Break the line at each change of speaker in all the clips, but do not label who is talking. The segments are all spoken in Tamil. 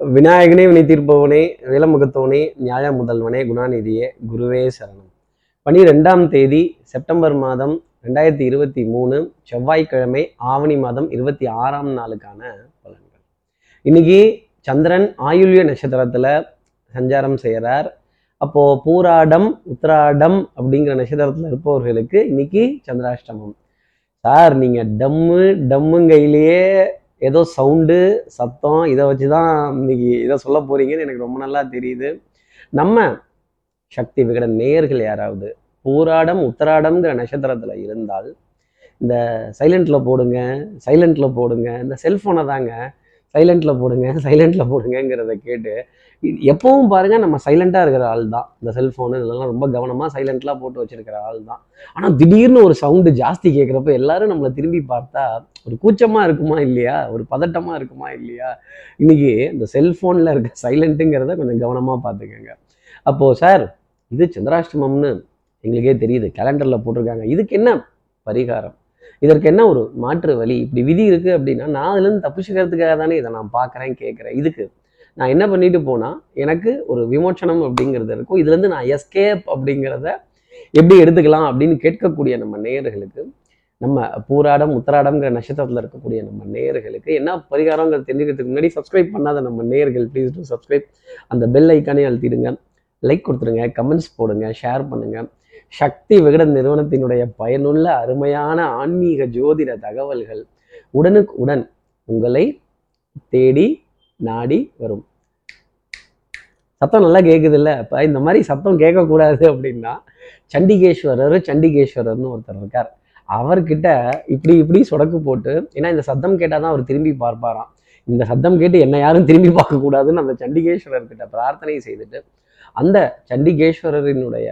விநாயகனே வினை தீர்ப்பவனே விலமுகத்தவனே நியாய முதல்வனே குணாநிதியே குருவே சரணம். பனிரெண்டாம் தேதி செப்டம்பர் மாதம் ரெண்டாயிரத்தி இருபத்தி மூணு செவ்வாய்க்கிழமை ஆவணி மாதம் இருபத்தி ஆறாம் நாளுக்கான பலன்கள். இன்னைக்கு சந்திரன் ஆயுள்ய நட்சத்திரத்துல சஞ்சாரம் செய்கிறார் அப்போ பூராடம் உத்திராடம் அப்படிங்கிற நட்சத்திரத்துல இருப்பவர்களுக்கு இன்னைக்கு சந்திராஷ்டமம். சார் நீங்க டம்மு டம்முங்கையிலேயே ஏதோ சவுண்டு சத்தம் இதை வச்சு தான் இன்னைக்கு இதை சொல்ல போறீங்கன்னு எனக்கு ரொம்ப நல்லா தெரியுது. நம்ம சக்தி விகட நேயர்கள் யாராவது பூராடம் உத்தராடம்ங்கிற நட்சத்திரத்தில் இருந்தால் இந்த சைலண்ட்டில் போடுங்க சைலண்ட்டில் போடுங்க இந்த செல்ஃபோனை தாங்க சைலண்ட்டில் போடுங்க சைலண்ட்டில் போடுங்கங்கிறத கேட்டு எப்பவும் பாருங்க நம்ம சைலண்ட்டாக இருக்கிற ஆள் தான். இந்த செல்ஃபோனு இதெல்லாம் ரொம்ப கவனமாக சைலண்ட்லாம் போட்டு வச்சிருக்கிற ஆள் தான். ஆனால் திடீர்னு ஒரு சவுண்டு ஜாஸ்தி கேட்குறப்ப எல்லாரும் நம்மளை திரும்பி பார்த்தா ஒரு கூச்சமாக இருக்குமா இல்லையா? ஒரு பதட்டமாக இருக்குமா இல்லையா? இன்னைக்கு இந்த செல்ஃபோனில் இருக்க சைலண்ட்டுங்கிறத கொஞ்சம் கவனமாக பார்த்துக்கோங்க. அப்போது சார் இது சந்திராஷ்டமம்னு எங்களுக்கே தெரியுது. கேலண்டரில் போட்டிருக்காங்க. இதுக்கு என்ன பரிகாரம்? இதற்கு என்ன ஒரு மாற்று வழி? இப்படி விதி இருக்குது அப்படின்னா நான் அதுலேருந்து தப்பிச்சுக்கிறதுக்காக தானே இதை நான் பார்க்குறேன் கேட்குறேன். இதுக்கு நான் என்ன பண்ணிட்டு போனா எனக்கு ஒரு விமோச்சனம் அப்படிங்கிறது இருக்கும். இதுலேருந்து நான் எஸ்கேப் அப்படிங்கிறத எப்படி எடுத்துக்கலாம் அப்படின்னு கேட்கக்கூடிய நம்ம நேயர்களுக்கு நம்ம பூராடம் உத்தராடம்ங்கிற நட்சத்திரத்தில் இருக்கக்கூடிய நம்ம நேயர்களுக்கு என்ன பரிகாரங்கிறது தெரிஞ்சுக்கிறதுக்கு முன்னாடி சப்ஸ்கிரைப் பண்ணாத நம்ம நேயர்கள் ப்ளீஸ் டூ சப்ஸ்கிரைப் அந்த பெல் ஐக்கானே அழுத்திடுங்க. லைக் கொடுத்துருங்க கமெண்ட்ஸ் போடுங்க ஷேர் பண்ணுங்க. சக்தி விகடன் நிறுவனத்தினுடைய பயனுள்ள அருமையான ஆன்மீக ஜோதிட தகவல்கள் உடனுக்கு உடன் உங்களை தேடி நாடி வரும். சத்தம் நல்லா கேட்குது இல்லை இப்போ இந்த மாதிரி சத்தம் கேட்கக்கூடாது அப்படின்னா சண்டிகேஸ்வரர் சண்டிகேஸ்வரர்னு ஒருத்தர் இருக்கார். அவர்கிட்ட இப்படி இப்படி சொடக்கு போட்டு ஏன்னா இந்த சத்தம் கேட்டால் தான் அவர் திரும்பி பார்ப்பாராம். இந்த சத்தம் கேட்டு என்ன யாரும் திரும்பி பார்க்கக்கூடாதுன்னு அந்த சண்டிகேஸ்வரர் கிட்ட பிரார்த்தனை செய்துட்டு அந்த சண்டிகேஸ்வரரினுடைய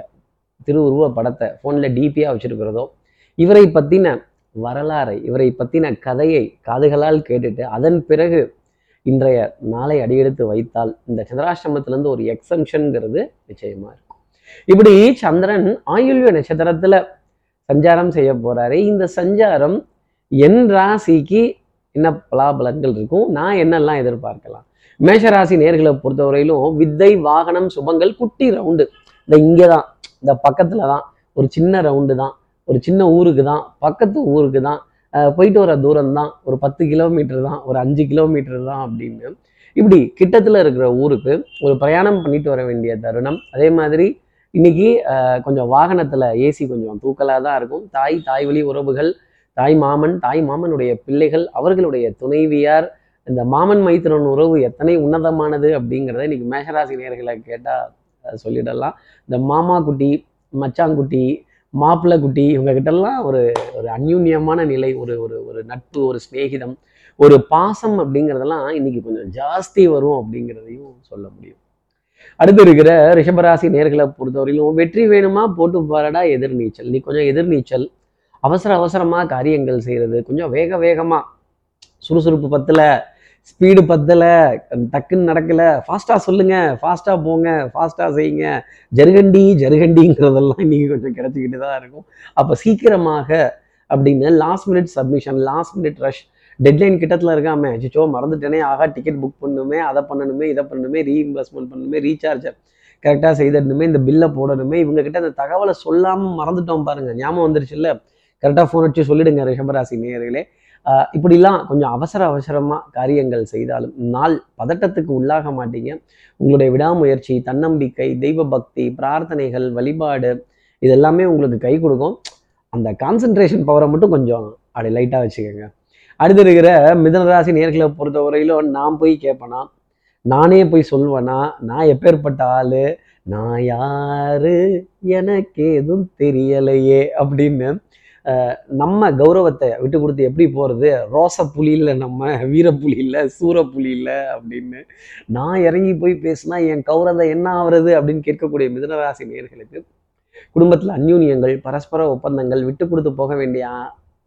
திருவுருவ படத்தை ஃபோனில் டிபியாக வச்சிருக்கிறதோ இவரை பற்றின வரலாறை இவரை பற்றின கதையை காதுகளால் கேட்டுட்டு அதன் பிறகு இன்றைய நாளை அடியெடுத்து வைத்தால் இந்த சந்திராஷ்டமத்திலேருந்து ஒரு எக்ஸம்ஷன்ங்கிறது நிச்சயமா இருக்கும். இப்படி சந்திரன் ஆயுள்விய நட்சத்திரத்துல சஞ்சாரம் செய்ய போறாரு. இந்த சஞ்சாரம் என் ராசிக்கு என்ன பலாபலன்கள் இருக்கும்? நான் என்னெல்லாம் எதிர்பார்க்கலாம்? மேஷராசி நேர்களை பொறுத்தவரையிலும் வித்தை வாகனம் சுபங்கள் குட்டி ரவுண்டு இந்த இங்கே தான் இந்த பக்கத்தில் தான் ஒரு சின்ன ரவுண்டு தான் ஒரு சின்ன ஊருக்கு தான் பக்கத்து ஊருக்கு தான் போயிட்டு வர தூரம் தான். ஒரு பத்து கிலோமீட்டர் தான் ஒரு அஞ்சு கிலோமீட்டர் தான் அப்படின்னு. இப்படி கிட்டத்தில் இருக்கிற ஊருக்கு ஒரு பிரயாணம் பண்ணிட்டு வர வேண்டிய தருணம். அதே மாதிரி இன்னைக்கு கொஞ்சம் வாகனத்தில் ஏசி கொஞ்சம் தூக்கலாக தான் இருக்கும். தாய் தாய் வழி உறவுகள் தாய் மாமன் தாய் மாமனுடைய பிள்ளைகள் அவர்களுடைய துணைவியார் இந்த மாமன் மைத்திரன் உறவு எத்தனை உன்னதமானது அப்படிங்கிறத இன்னைக்கு மேஷராசி நேர்களை கேட்டால் சொல்லிடலாம். இந்த மாமா குட்டி மச்சாங்குட்டி மாப்பிள்ளை குட்டி இவங்க கிட்டலாம் ஒரு ஒரு அந்யூன்யமான நிலை ஒரு ஒரு ஒரு நட்பு ஒரு சிநேகிதம் ஒரு பாசம் அப்படிங்கிறதெல்லாம் இன்னைக்கு கொஞ்சம் ஜாஸ்தி வரும் அப்படிங்கிறதையும் சொல்ல முடியும். அடுத்து இருக்கிற ரிஷபராசி நேர்களை பொறுத்தவரையிலும் வெற்றி வேணுமா? போட்டு பாருடா எதிர்நீச்சல். நீ கொஞ்சம் எதிர்நீச்சல். அவசர அவசரமாக காரியங்கள் செய்கிறது கொஞ்சம் வேக வேகமாக சுறுசுறுப்பு பத்தில் ஸ்பீடு பத்தலை டக்குன்னு நடக்கல. ஃபாஸ்ட்டாக சொல்லுங்கள் ஃபாஸ்ட்டாக போங்க ஃபாஸ்ட்டாக செய்யுங்க. ஜருகண்டி ஜருகண்டிங்கிறதெல்லாம் இன்றைக்கி கொஞ்சம் கிடச்சிக்கிட்டு தான் இருக்கும். அப்போ சீக்கிரமாக அப்படின்னு last minute submission last minute rush deadline கிட்டத்தில் இருக்காமே அச்சோ மறந்துட்டேனே ஆகா டிக்கெட் புக் பண்ணணுமே அதை பண்ணணுமே இதை பண்ணணுமே ரீஇம்பர்ஸ்மெண்ட் பண்ணணுமே ரீசார்ஜை கரெக்டாக செய்திடணுமே இந்த பில்லை போடணுமே இவங்க கிட்ட அந்த தகவலை சொல்லாமல் மறந்துட்டோம் பாருங்கள் ஞாபகம் வந்துருச்சுல்ல? கரெக்டாக ஃபோன் அடிச்சு சொல்லிடுங்க ரிஷபராசி நேயர்களே. இப்படிலாம் கொஞ்சம் அவசர அவசரமாக காரியங்கள் செய்தாலும் நாள் பதட்டத்துக்கு உள்ளாக மாட்டீங்க. உங்களுடைய விடாமுயற்சி தன்னம்பிக்கை தெய்வ பக்தி பிரார்த்தனைகள் வழிபாடு இதெல்லாமே உங்களுக்கு கை கொடுக்கும். அந்த கான்சென்ட்ரேஷன் பவரை மட்டும் கொஞ்சம் அப்படி லைட்டாக வச்சுக்கோங்க. அடுத்து இருக்கிற மிதனராசி நேர்களை பொறுத்தவரையிலும் நான் போய் கேட்பேனா நானே போய் சொல்வேனா? நான் எப்பேற்பட்ட ஆளு? நான் யாரு? எனக்கு எதுவும் தெரியலையே அப்படின்னு நம்ம கௌரவத்தை விட்டு கொடுத்து எப்படி போகிறது ரோச புலி இல்லை நம்ம வீரப்புலி இல்லை சூரப்புலி இல்லை அப்படின்னு நான் இறங்கி போய் பேசினா என் கௌரவத்தை என்ன ஆகுறது அப்படின்னு கேட்கக்கூடிய மிதனராசி நேர்களுக்கு குடும்பத்தில் அந்யூன்யங்கள் பரஸ்பர ஒப்பந்தங்கள் விட்டு கொடுத்து போக வேண்டிய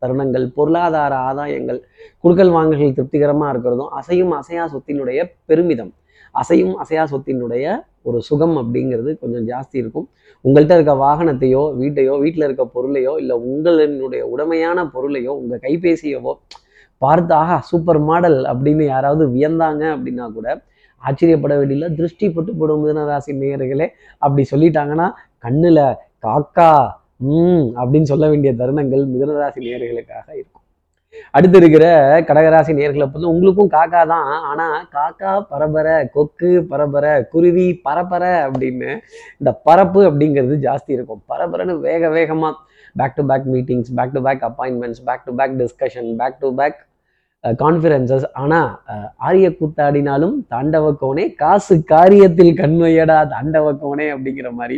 தருணங்கள் பொருளாதார ஆதாயங்கள் குடுக்கல் வாங்கல்கள் திருப்திகரமாக இருக்கிறதும் அசையும் அசையா சொத்தினுடைய பெருமிதம். அசையும் அசையா சொத்தினுடைய ஒரு சுகம் அப்படிங்கிறது கொஞ்சம் ஜாஸ்தி இருக்கும். உங்கள்கிட்ட இருக்க வாகனத்தையோ வீட்டையோ வீட்டில் இருக்க பொருளையோ இல்லை உங்களினுடைய உடைமையான பொருளையோ உங்கள் கைபேசியவோ பார்த்து ஆஹா சூப்பர் மாடல் அப்படின்னு யாராவது வியந்தாங்க அப்படின்னா கூட ஆச்சரியப்பட வேண்டியதில்லை. திருஷ்டி பட்டு போடும் ராசி நேயர்களே அப்படி சொல்லிட்டாங்கன்னா கண்ணில் காக்கா ம் அப்படின்னு சொல்ல வேண்டிய தருணங்கள் மிதனராசி நேயர்களுக்காக இருக்கும். அடுத்து இருக்கிற கடகராசி நேர்களை பொறுத்து உங்களுக்கும் காக்கா தான். ஆனா காக்கா பரபர கொக்கு பரபர குருவி பரபர அப்படின்னு இந்த பரப்பு அப்படிங்கிறது ஜாஸ்தி இருக்கும். பரபரன்னு வேக வேகமா back to back meetings back to back appointments back to back discussion back to back confidences ஆனால் ஆரிய கூத்தாடினாலும் தாண்டவ கோனே காசு காரியத்தில் கண்மையடா தாண்டவ கோனே அப்படிங்கிற மாதிரி.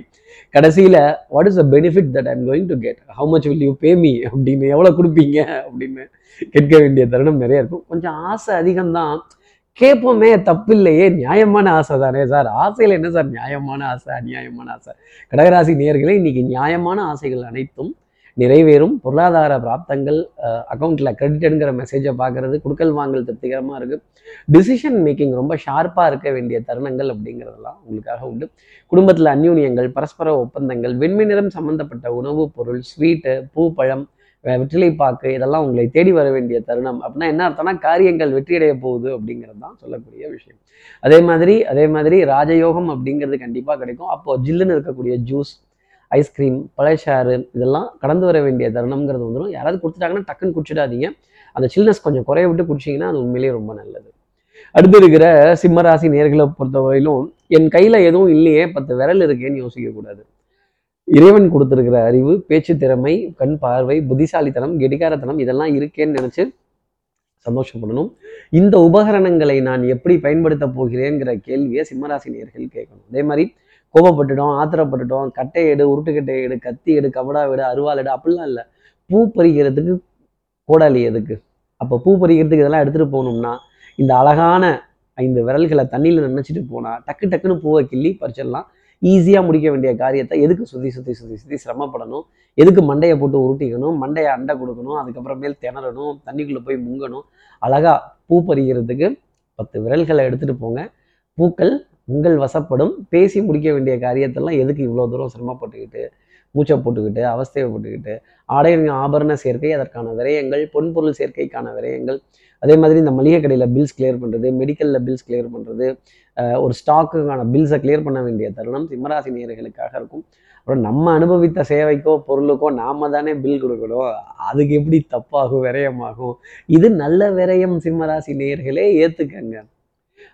கடைசியில் what is a benefit that I'm going to get how much will you pay me அப்படின்னு எவ்வளோ கொடுப்பீங்க? அப்படின்னு கேட்க வேண்டிய தருணம் நிறைய இருக்கும். கொஞ்சம் ஆசை அதிகம்தான். கேட்போமே தப்பில்லையே. நியாயமான ஆசை தானே சார். ஆசையில் என்ன சார்? நியாயமான ஆசை அநியாயமான ஆசை. கடகராசி நேர்களே இன்னைக்கு நியாயமான ஆசைகள் அனைத்தும் நிறைவேறும். பொருளாதார பிராப்தங்கள் அக்கௌண்ட்டில் கிரெடிட்ங்கிற மெசேஜை பார்க்கறது குடுக்கல் வாங்கல் திருப்திகரமாக இருக்குது டிசிஷன் மேக்கிங் ரொம்ப ஷார்ப்பாக இருக்க வேண்டிய தருணங்கள் அப்படிங்கிறதெல்லாம் உங்களுக்காக உண்டு. குடும்பத்தில் அந்யூன்யங்கள் பரஸ்பர ஒப்பந்தங்கள் வெண்மை நிறம் சம்மந்தப்பட்ட உணவுப் பொருள் ஸ்வீட்டு பூ பழம் வெற்றிலைப்பாக்கு இதெல்லாம் உங்களை தேடி வர வேண்டிய தருணம். அப்படின்னா என்ன அர்த்தம்னா காரியங்கள் வெற்றியடைய போகுது அப்படிங்கிறது தான் சொல்லக்கூடிய விஷயம். அதே மாதிரி அதே மாதிரி ராஜயோகம் அப்படிங்கிறது கண்டிப்பாக கிடைக்கும். அப்போ ஜில்லுன்னு இருக்கக்கூடிய ஜூஸ் ஐஸ்கிரீம் பழச்சாறு இதெல்லாம் கடந்து வர வேண்டிய தருணம்ங்கிறது வந்துடும் யாராவது கொடுத்துட்டாங்கன்னா டக்குன்னு குடிச்சிடாதீங்க. அந்த சில்னஸ் கொஞ்சம் குறைய விட்டு குடிச்சிங்கன்னா அது உண்மையிலேயே ரொம்ப நல்லது. அடுத்து இருக்கிற சிம்மராசி நேர்களை பொறுத்தவரையிலும் என் கையில் எதுவும் இல்லையே பத்து விரல் இருக்கேன்னு யோசிக்கக்கூடாது இறைவன் கொடுத்துருக்கிற அறிவு பேச்சு திறமை கண் பார்வை புத்திசாலித்தனம் கெடிகாரத்தனம் இதெல்லாம் இருக்கேன்னு நினச்சி சந்தோஷப்படணும். இந்த உபகரணங்களை நான் எப்படி பயன்படுத்த போகிறேங்கிற கேள்வியை சிம்மராசி நேர்கள் கேட்கணும். அதே மாதிரி கோபப்பட்டுட்டோம் ஆத்திரப்பட்டுட்டோம் கட்டை எடு உருட்டுக்கட்டை எடு கத்தி எடு கபடா எடு அருவாள் எடு அப்படிலாம் இல்லை. பூ பறிக்கிறதுக்கு கோடாலி எதுக்கு? அப்போ பூ பறிக்கிறதுக்கு இதெல்லாம் எடுத்துகிட்டு போகணும்னா இந்த அழகான ஐந்து விரல்களை தண்ணியில் நினைச்சிட்டு போனால் டக்கு டக்குன்னு பூவை கிள்ளி பறிச்சிடலாம். ஈஸியாக முடிக்க வேண்டிய காரியத்தை எதுக்கு சுற்றி சுற்றி சுற்றி சுற்றி சிரமப்படணும்? எதுக்கு மண்டையை போட்டு உருட்டிக்கணும்? மண்டையை அண்டை கொடுக்கணும் அதுக்கப்புறமேல் திணறணும் தண்ணிக்குள்ளே போய் முங்கணும். அழகாக பூ பறிக்கிறதுக்கு பத்து விரல்களை எடுத்துகிட்டு போங்க. பூக்கள் உங்கள் வசப்படும் பேசி முடிக்க வேண்டிய காரியத்தெல்லாம் எதுக்கு இவ்வளோ தூரம் சிரமப்பட்டுக்கிட்டு மூச்சை போட்டுக்கிட்டு அவஸ்தையை போட்டுக்கிட்டு ஆடை ஆபரண சேர்க்கை அதற்கான விரயங்கள் பொன்பொருள் சேர்க்கைக்கான விரயங்கள் அதே மாதிரி இந்த மளிகை கடையில் பில்ஸ் கிளியர் பண்ணுறது மெடிக்கலில் பில்ஸ் கிளியர் பண்ணுறது ஒரு ஸ்டாக்குக்கான பில்ஸை கிளியர் பண்ண வேண்டிய தருணம் சிம்மராசி நேயர்களுக்காக இருக்கும். அப்புறம் நம்ம அனுபவித்த சேவைக்கோ பொருளுக்கோ நாம தானே பில் கொடுக்கணும். அதுக்கு எப்படி தப்பாகும் விரயமாகும்? இது நல்ல விரயம் சிம்மராசி நேர்களே ஏற்றுக்கங்க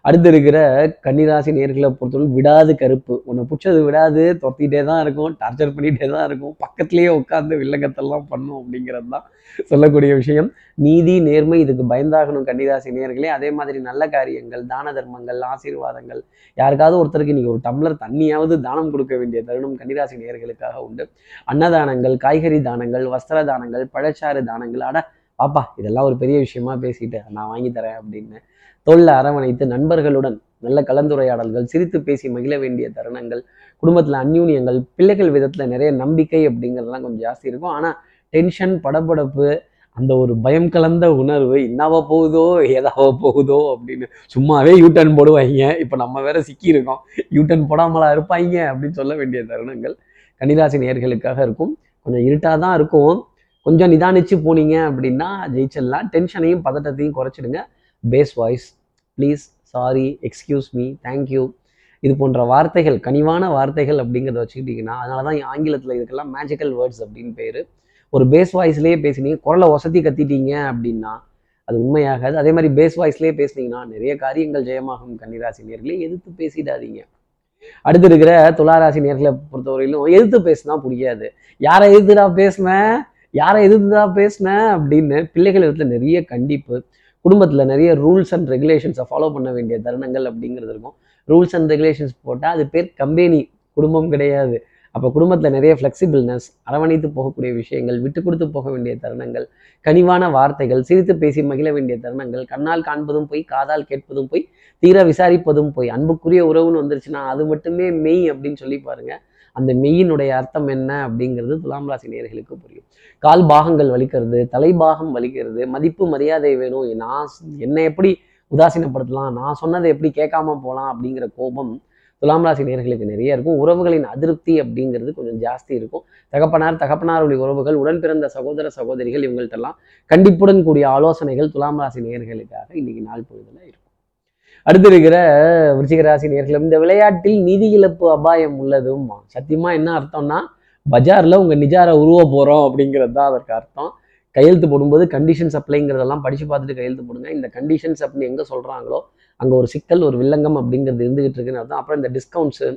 அடுத்து இருக்கிற கன்னிராசி நேர்களை பொறுத்தவரை விடாது கருப்பு. உன்னை பிடிச்சது விடாது துரத்திட்டே தான் இருக்கும் டார்ச்சர் பண்ணிகிட்டே தான் இருக்கும். பக்கத்துலேயே உட்காந்து வில்லங்கத்தெல்லாம் பண்ணும் அப்படிங்கிறது தான் சொல்லக்கூடிய விஷயம். நீதி நேர்மை இதுக்கு பயந்தாகணும் கன்னிராசி நேர்களே. அதே மாதிரி நல்ல காரியங்கள் தான தர்மங்கள் ஆசீர்வாதங்கள். யாருக்காவது ஒருத்தருக்கு இன்றைக்கி ஒரு டம்ளர் தண்ணியாவது தானம் கொடுக்க வேண்டிய தருணம் கன்னிராசி நேர்களுக்காக உண்டு. அன்னதானங்கள் காய்கறி தானங்கள் வஸ்திர தானங்கள் பழச்சாறு தானங்கள். அட பாப்பா இதெல்லாம் ஒரு பெரிய விஷயமா பேசிட்டு நான் வாங்கி தரேன் அப்படின்னு தோல்ல அரவணைத்து நண்பர்களுடன் நல்ல கலந்துரையாடல்கள் சிரித்து பேசி மகிழ வேண்டிய தருணங்கள் குடும்பத்தில் அந்யூன்யங்கள் பிள்ளைகள் விதத்தில் நிறைய நம்பிக்கை அப்படிங்கிறதெல்லாம் கொஞ்சம் ஜாஸ்தி இருக்கும். ஆனால் டென்ஷன் படபடப்பு அந்த ஒரு பயம் கலந்த உணர்வு என்னவா போகுதோ ஏதாவோ போகுதோ அப்படின்னு சும்மாவே யூட்டர்ன் போடுவாங்க. இப்போ நம்ம வேற சிக்கியிருக்கோம். யூட்டர்ன் போடாமலா இருப்பாங்க அப்படின்னு சொல்ல வேண்டிய தருணங்கள் கன்னிராசி நேர்களுக்காக இருக்கும். கொஞ்சம் இருட்டாக தான் இருக்கும். கொஞ்சம் நிதானிச்சு போனீங்க அப்படின்னா ஜெயிச்சிடலாம். டென்ஷனையும் பதட்டத்தையும் குறைச்சிடுங்க. Base voice please sorry excuse me thank you இது போன்ற வார்த்தைகள் கனிவான வார்த்தைகள் அப்படிங்கிறத வச்சுக்கிட்டிங்கன்னா அதனால தான் ஆங்கிலத்தில் இதுக்கெல்லாம் மேஜிக்கல் வேர்ட்ஸ் அப்படின்னு பேர். ஒரு பேஸ் வாய்ஸ்லேயே பேசினீங்க குரலை வசதி கத்திட்டீங்க அப்படின்னா அது உண்மையாகாது. அதே மாதிரி பேஸ் வாய்ஸ்லேயே பேசுனீங்கன்னா நிறைய காரியங்கள் ஜெயமாகும் கன்னிராசி நேர்களே எதிர்த்து பேசிடாதீங்க. அடுத்து இருக்கிற துளாராசி நேர்களை பொறுத்தவரையிலும் எதிர்த்து பேசினா புரியாது. யாரை எதிர்த்துடா பேசினேன் யாரை எதிர்த்துடா பேசினேன் அப்படின்னு பிள்ளைகள் இடத்துல நிறைய கண்டிப்பு. குடும்பத்தில் நிறைய ரூல்ஸ் அண்ட் ரெகுலேஷன்ஸை ஃபாலோ பண்ண வேண்டிய தருணங்கள் அப்படிங்கிறது இருக்கும். ரூல்ஸ் அண்ட் ரெகுலேஷன்ஸ் போட்டால் அது பேர் கம்பெனி குடும்பம் கிடையாது. அப்போ குடும்பத்தில் நிறைய ஃப்ளெக்சிபிள்னஸ் அரவணைத்து போகக்கூடிய விஷயங்கள் விட்டு கொடுத்து போக வேண்டிய தருணங்கள் கனிவான வார்த்தைகள் சிரித்து பேசி மகிழ வேண்டிய தருணங்கள் கண்ணால் காண்பதும் போய் காதால் கேட்பதும் போய் தீர விசாரிப்பதும் போய் அன்புக்குரிய உறவுன்னு வந்துருச்சுன்னா அது மட்டுமே மெய் அப்படின்னு சொல்லி பாருங்கள் அந்த மெய்யினுடைய அர்த்தம் என்ன அப்படிங்கிறது துலாம் ராசி நேர்களுக்கு புரியும். கால் பாகங்கள் வலிக்கிறது தலைபாகம் வலிக்கிறது மதிப்பு மரியாதை வேணும். நான் என்னை எப்படி உதாசீனப்படுத்தலாம்? நான் சொன்னதை எப்படி கேட்காம போகலாம் அப்படிங்கிற கோபம் துலாம் ராசி நேர்களுக்கு நிறைய இருக்கும். உறவுகளின் அதிருப்தி அப்படிங்கிறது கொஞ்சம் ஜாஸ்தி இருக்கும். தகப்பனார் தகப்பனாருடைய உறவுகள் உடன் பிறந்த சகோதர சகோதரிகள் இவங்கள்ட்டெல்லாம் கண்டிப்புடன் கூடிய ஆலோசனைகள் துலாம் ராசி நேர்களுக்காக இன்னைக்கு நாள் பொழுதுல இருக்கும். அடுத்து இருக்கிற விருச்சிக ராசி நேர்களும் இந்த விளையாட்டில் நிதி இழப்பு அபாயம் உள்ளதும். சத்தியமா என்ன அர்த்தம்னா பஜார்ல உங்க நிஜாரை உருவ போறோம் அப்படிங்கிறது தான் அதற்கு அர்த்தம். கையெழுத்து போடும்போது கண்டிஷன்ஸ் அப்ளைங்கிறதெல்லாம் படிச்சு பார்த்துட்டு கையெழுத்து போடுங்க. இந்த கண்டிஷன்ஸ் அப்படின்னு எங்க சொல்றாங்களோ அங்க ஒரு சிக்கல் ஒரு வில்லங்கம் அப்படிங்கிறது இருந்துகிட்டு இருக்குன்னு அர்த்தம். அப்புறம் இந்த டிஸ்கவுண்ட்ஸு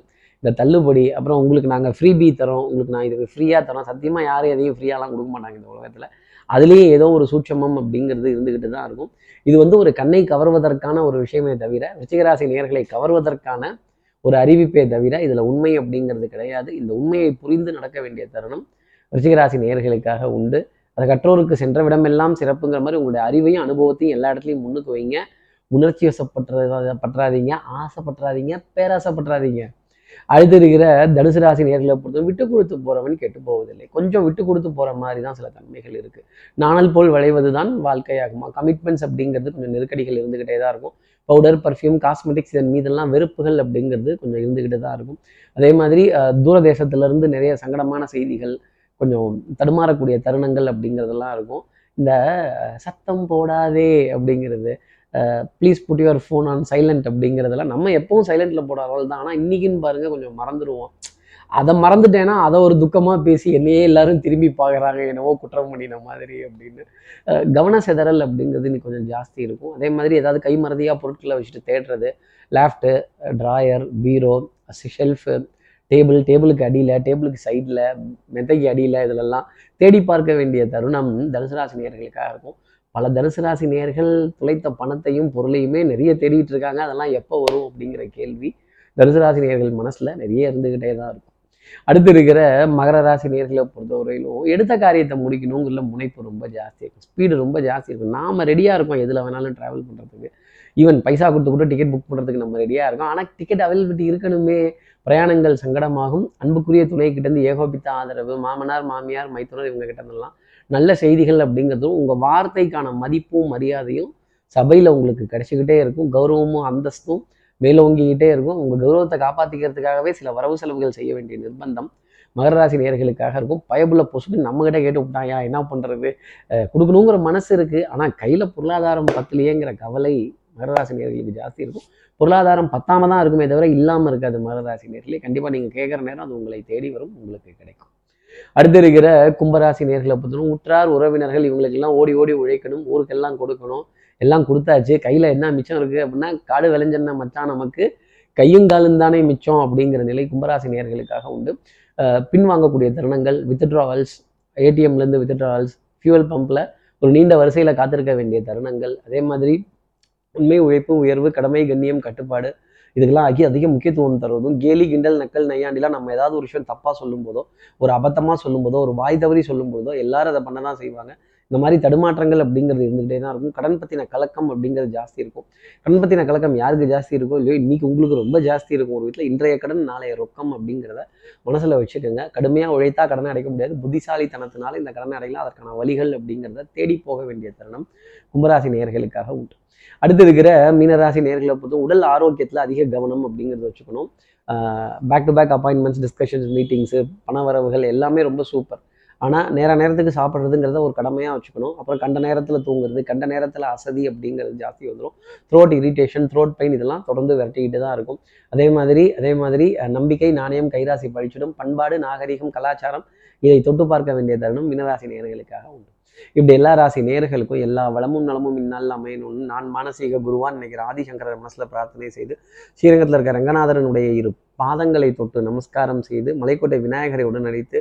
இந்த தள்ளுபடி அப்புறம் உங்களுக்கு நாங்கள் ஃப்ரீ பி தரோம் உங்களுக்கு நான் இதுக்கு ஃப்ரீயாக தரோம். சத்தியமாக யாரும் எதையும் ஃப்ரீயாலாம் கொடுக்க மாட்டாங்க இந்த உலகத்தில். அதுலேயே ஏதோ ஒரு சூட்சமம் அப்படிங்கிறது இருந்துக்கிட்டு தான் இருக்கும். இது வந்து ஒரு கண்ணை கவர்வதற்கான ஒரு விஷயமே தவிர ரிச்சிகராசி நேர்களை கவர்வதற்கான ஒரு அறிவிப்பே தவிர இதில் உண்மை அப்படிங்கிறது கிடையாது. இந்த உண்மையை புரிந்து நடக்க வேண்டிய தருணம் ரிச்சிகராசி நேர்களுக்காக உண்டு. அதை கற்றோருக்கு சென்ற விடமெல்லாம் சிறப்புங்கிற மாதிரி உங்களுடைய அறிவையும் அனுபவத்தையும் எல்லா இடத்துலையும் முன்னுக்கு வைங்க. உணர்ச்சி வசப்பட்டுற பற்றாதீங்க. ஆசைப்பட்டுறாதீங்க பேராசைப்பட்டுறாதீங்க அடுத்து இருக்கிற தனுசு ராசி நேர்களை பொறுத்த விட்டு கொடுத்து போறவன் கெட்டு போவதில்லை. கொஞ்சம் விட்டு கொடுத்து போற மாதிரி தான் சில தன்மைகள் இருக்கு. நாணல் போல் விளைவது தான் வாழ்க்கையாகுமா? கமிட்மெண்ட்ஸ் அப்படிங்கிறது கொஞ்சம் நெருக்கடிகள் இருந்துகிட்டே தான் இருக்கும். பவுடர் பர்ஃப்யூம் காஸ்மெட்டிக்ஸ் இதன் மீதெல்லாம் வெறுப்புகள் அப்படிங்கிறது கொஞ்சம் இருந்துகிட்டு தான் இருக்கும். அதே மாதிரி அஹ், தூரதேசத்துல இருந்து நிறைய சங்கடமான செய்திகள் கொஞ்சம் தடுமாறக்கூடிய தருணங்கள் அப்படிங்கிறதெல்லாம் இருக்கும். இந்த சத்தம் போடாதே அப்படிங்கிறது please put your phone on silent அப்படிங்கிறதெல்லாம் நம்ம எப்பவும் போடுற அளவு தான். ஆனால் இன்னைக்குன்னு பாருங்க கொஞ்சம் மறந்துடுவோம் அதை மறந்துட்டேன்னா அதை ஒரு துக்கமாக பேசி என்னையே எல்லாரும் திரும்பி பார்க்குறாங்க என்னவோ குற்றம் பண்ணின மாதிரி அப்படின்னு. கவன சிதறல் அப்படிங்கிறது இன்னைக்கு கொஞ்சம் ஜாஸ்தி இருக்கும். அதே மாதிரி ஏதாவது கை மறதியாக பொருட்களை வச்சுட்டு தேடுறது left drawer bureau shelf table டேபிளுக்கு அடியில் டேபிளுக்கு சைடில் மெத்தைக்கு அடியில் இதிலெல்லாம் தேடி பார்க்க வேண்டிய தருணம் தனுசு இருக்கும். பல தனுசு ராசி துளைத்த பணத்தையும் பொருளையுமே நிறைய தேடிட்டு இருக்காங்க. அதெல்லாம் எப்போ வரும் அப்படிங்கிற கேள்வி தனுசு ராசி நேயர்கள் மனசுல நிறைய இருந்துகிட்டே தான் இருக்கும். அடுத்து இருக்கிற மகர ராசி நேர்களை பொறுத்தவரையிலும் எடுத்த காரியத்தை முடிக்கணுங்கிற முனைப்பு ரொம்ப ஜாஸ்தி இருக்கும். ஸ்பீடு ரொம்ப ஜாஸ்தி இருக்கும். நாம ரெடியா இருக்கோம் எதுல வேணாலும் டிராவல் பண்றதுக்கு. ஈவன் பைசா கொடுத்து கூட டிக்கெட் புக் பண்றதுக்கு நம்ம ரெடியா இருக்கோம். ஆனா டிக்கெட் அவைலபிலிட்டி இருக்கணுமே. பிரயாணங்கள் சங்கடமாகும். அன்புக்குரிய துணை கிட்ட இருந்து ஏகோபித்த ஆதரவு. மாமனார் மாமியார் மைத்துனர் இவங்க கிட்ட இருந்தெல்லாம் நல்ல செய்திகள் அப்படிங்கிறதும் உங்கள் வார்த்தைக்கான மதிப்பும் மரியாதையும் சபையில் உங்களுக்கு கிடைச்சிக்கிட்டே இருக்கும். கௌரவமும் அந்தஸ்தும் மேலோங்கிக்கிட்டே இருக்கும். உங்கள் கௌரவத்தை காப்பாற்றிக்கிறதுக்காகவே சில வரவு செலவுகள் செய்ய வேண்டிய நிர்பந்தம் மகர ராசி நேர்களுக்காக இருக்கும். பயபுள்ள பொசுக்கு நம்ம கிட்ட கேட்டு விட்டாயா என்ன பண்றது? கொடுக்கணுங்கிற மனசு இருக்கு. ஆனா கையில பொருளாதாரம் பத்தலையேங்கிற கவலை மகர ராசி ஜாஸ்தி இருக்கும். பொருளாதாரம் பத்தாம தான் இருக்குமே தவிர இல்லாம இருக்காது மகர ராசி நேர்களே கண்டிப்பா நீங்க கேட்குற நேரம் அது உங்களை தேடி வரும். உங்களுக்கு கிடைக்கும். அடுத்து இருக்கிற கும்பராசி நேர்களை பொறுத்தவரை உற்றார் உறவினர்கள் இவங்களுக்கெல்லாம் ஓடி ஓடி உழைக்கணும் ஊருக்கெல்லாம் கொடுக்கணும். எல்லாம் கொடுத்தாச்சு. கையில் என்ன மிச்சம் இருக்குது அப்படின்னா காடு விளைஞ்சன்ன மச்சான் நமக்கு கையும் காலும் தானே மிச்சம் அப்படிங்கிற நிலை கும்பராசி நேர்களுக்காக உண்டு. பின்வாங்கக்கூடிய தருணங்கள் வித்ட்ராவல்ஸ் ஏடிஎம்லேருந்து வித்ட்ராவல்ஸ் ஃபியூவல் பம்பில் ஒரு நீண்ட வரிசையில் காத்திருக்க வேண்டிய தருணங்கள். அதே மாதிரி உண்மை உழைப்பு உயர்வு கடமை கண்ணியம் கட்டுப்பாடு இதுக்கெல்லாம் அதிக அதிக முக்கியத்துவம் தருவதும் கேலி கிண்டல் நக்கல் நையாண்டிலாம் நம்ம ஏதாவது ஒரு விஷயம் தப்பாக சொல்லும் போதோ ஒரு அபத்தமாக சொல்லும் போதோ ஒரு வாய் தவறி சொல்லும் போதோ எல்லாரும் அதை பண்ண தான் செய்வாங்க. இந்த மாதிரி தடுமாற்றங்கள் அப்படிங்கிறது இருந்துகிட்டே தான் இருக்கும். கடன் பற்றின கலக்கம் அப்படிங்கிறது ஜாஸ்தி இருக்கும். கடன் பற்றின கலக்கம் யாருக்கு ஜாஸ்தி இருக்கோ இல்லையோ இன்னைக்கு உங்களுக்கு ரொம்ப ஜாஸ்தி இருக்கும். ஒரு வீட்டில் இன்றைய கடன் நாளைய ரொக்கம் அப்படிங்கிறத மனசில் வச்சுக்கோங்க. கடுமையாக உழைத்தா கடனை அடைக்க முடியாது. புத்திசாலித்தனத்தினால இந்த கடனை அடையலாம். அதற்கான வழிகள் அப்படிங்கிறத தேடி போக வேண்டிய தருணம் கும்பராசி நேயர்களுக்காக உண்டு. அடுத்து இருக்கிற மீனராசி நேர்களை பொறுத்து உடல் ஆரோக்கியத்தில் அதிக கவனம் அப்படிங்கிறத வச்சுக்கணும். Back to back appointments discussions meetings பண வரவுகள் எல்லாமே ரொம்ப சூப்பர் ஆனால் நேர நேரத்துக்கு சாப்பிட்றதுங்கிறத ஒரு கடமையாக வச்சுக்கணும். அப்புறம் கண்ட நேரத்தில் தூங்குறது கண்ட நேரத்தில் அசதி அப்படிங்கிறது ஜாஸ்தி வந்துடும் த்ரோட் இரிட்டேஷன் த்ரோட் பெயின் இதெல்லாம் தொடர்ந்து விரட்டிக்கிட்டு தான் இருக்கும். அதே மாதிரி அதே மாதிரி நம்பிக்கை நாணயம் கைராசி பழிச்சிடும். பண்பாடு நாகரிகம் கலாச்சாரம் இதை தொட்டு பார்க்க வேண்டிய தருணம் மினராசி நேயர்களுக்காக உண்டு. இப்படி எல்லா ராசி நேர்களுக்கும் எல்லா வளமும் நலமும் இந்நாளில் அமையணும்னு நான் மானசீக குருவான் நினைக்கிற ஆதிசங்கரர் மனசுல பிரார்த்தனை செய்து ஸ்ரீரங்கத்தில் இருக்க ரங்கநாதரனுடைய இரு பாதங்களை தொட்டு நமஸ்காரம் செய்து மலைக்கோட்டை விநாயகரை உடனடித்து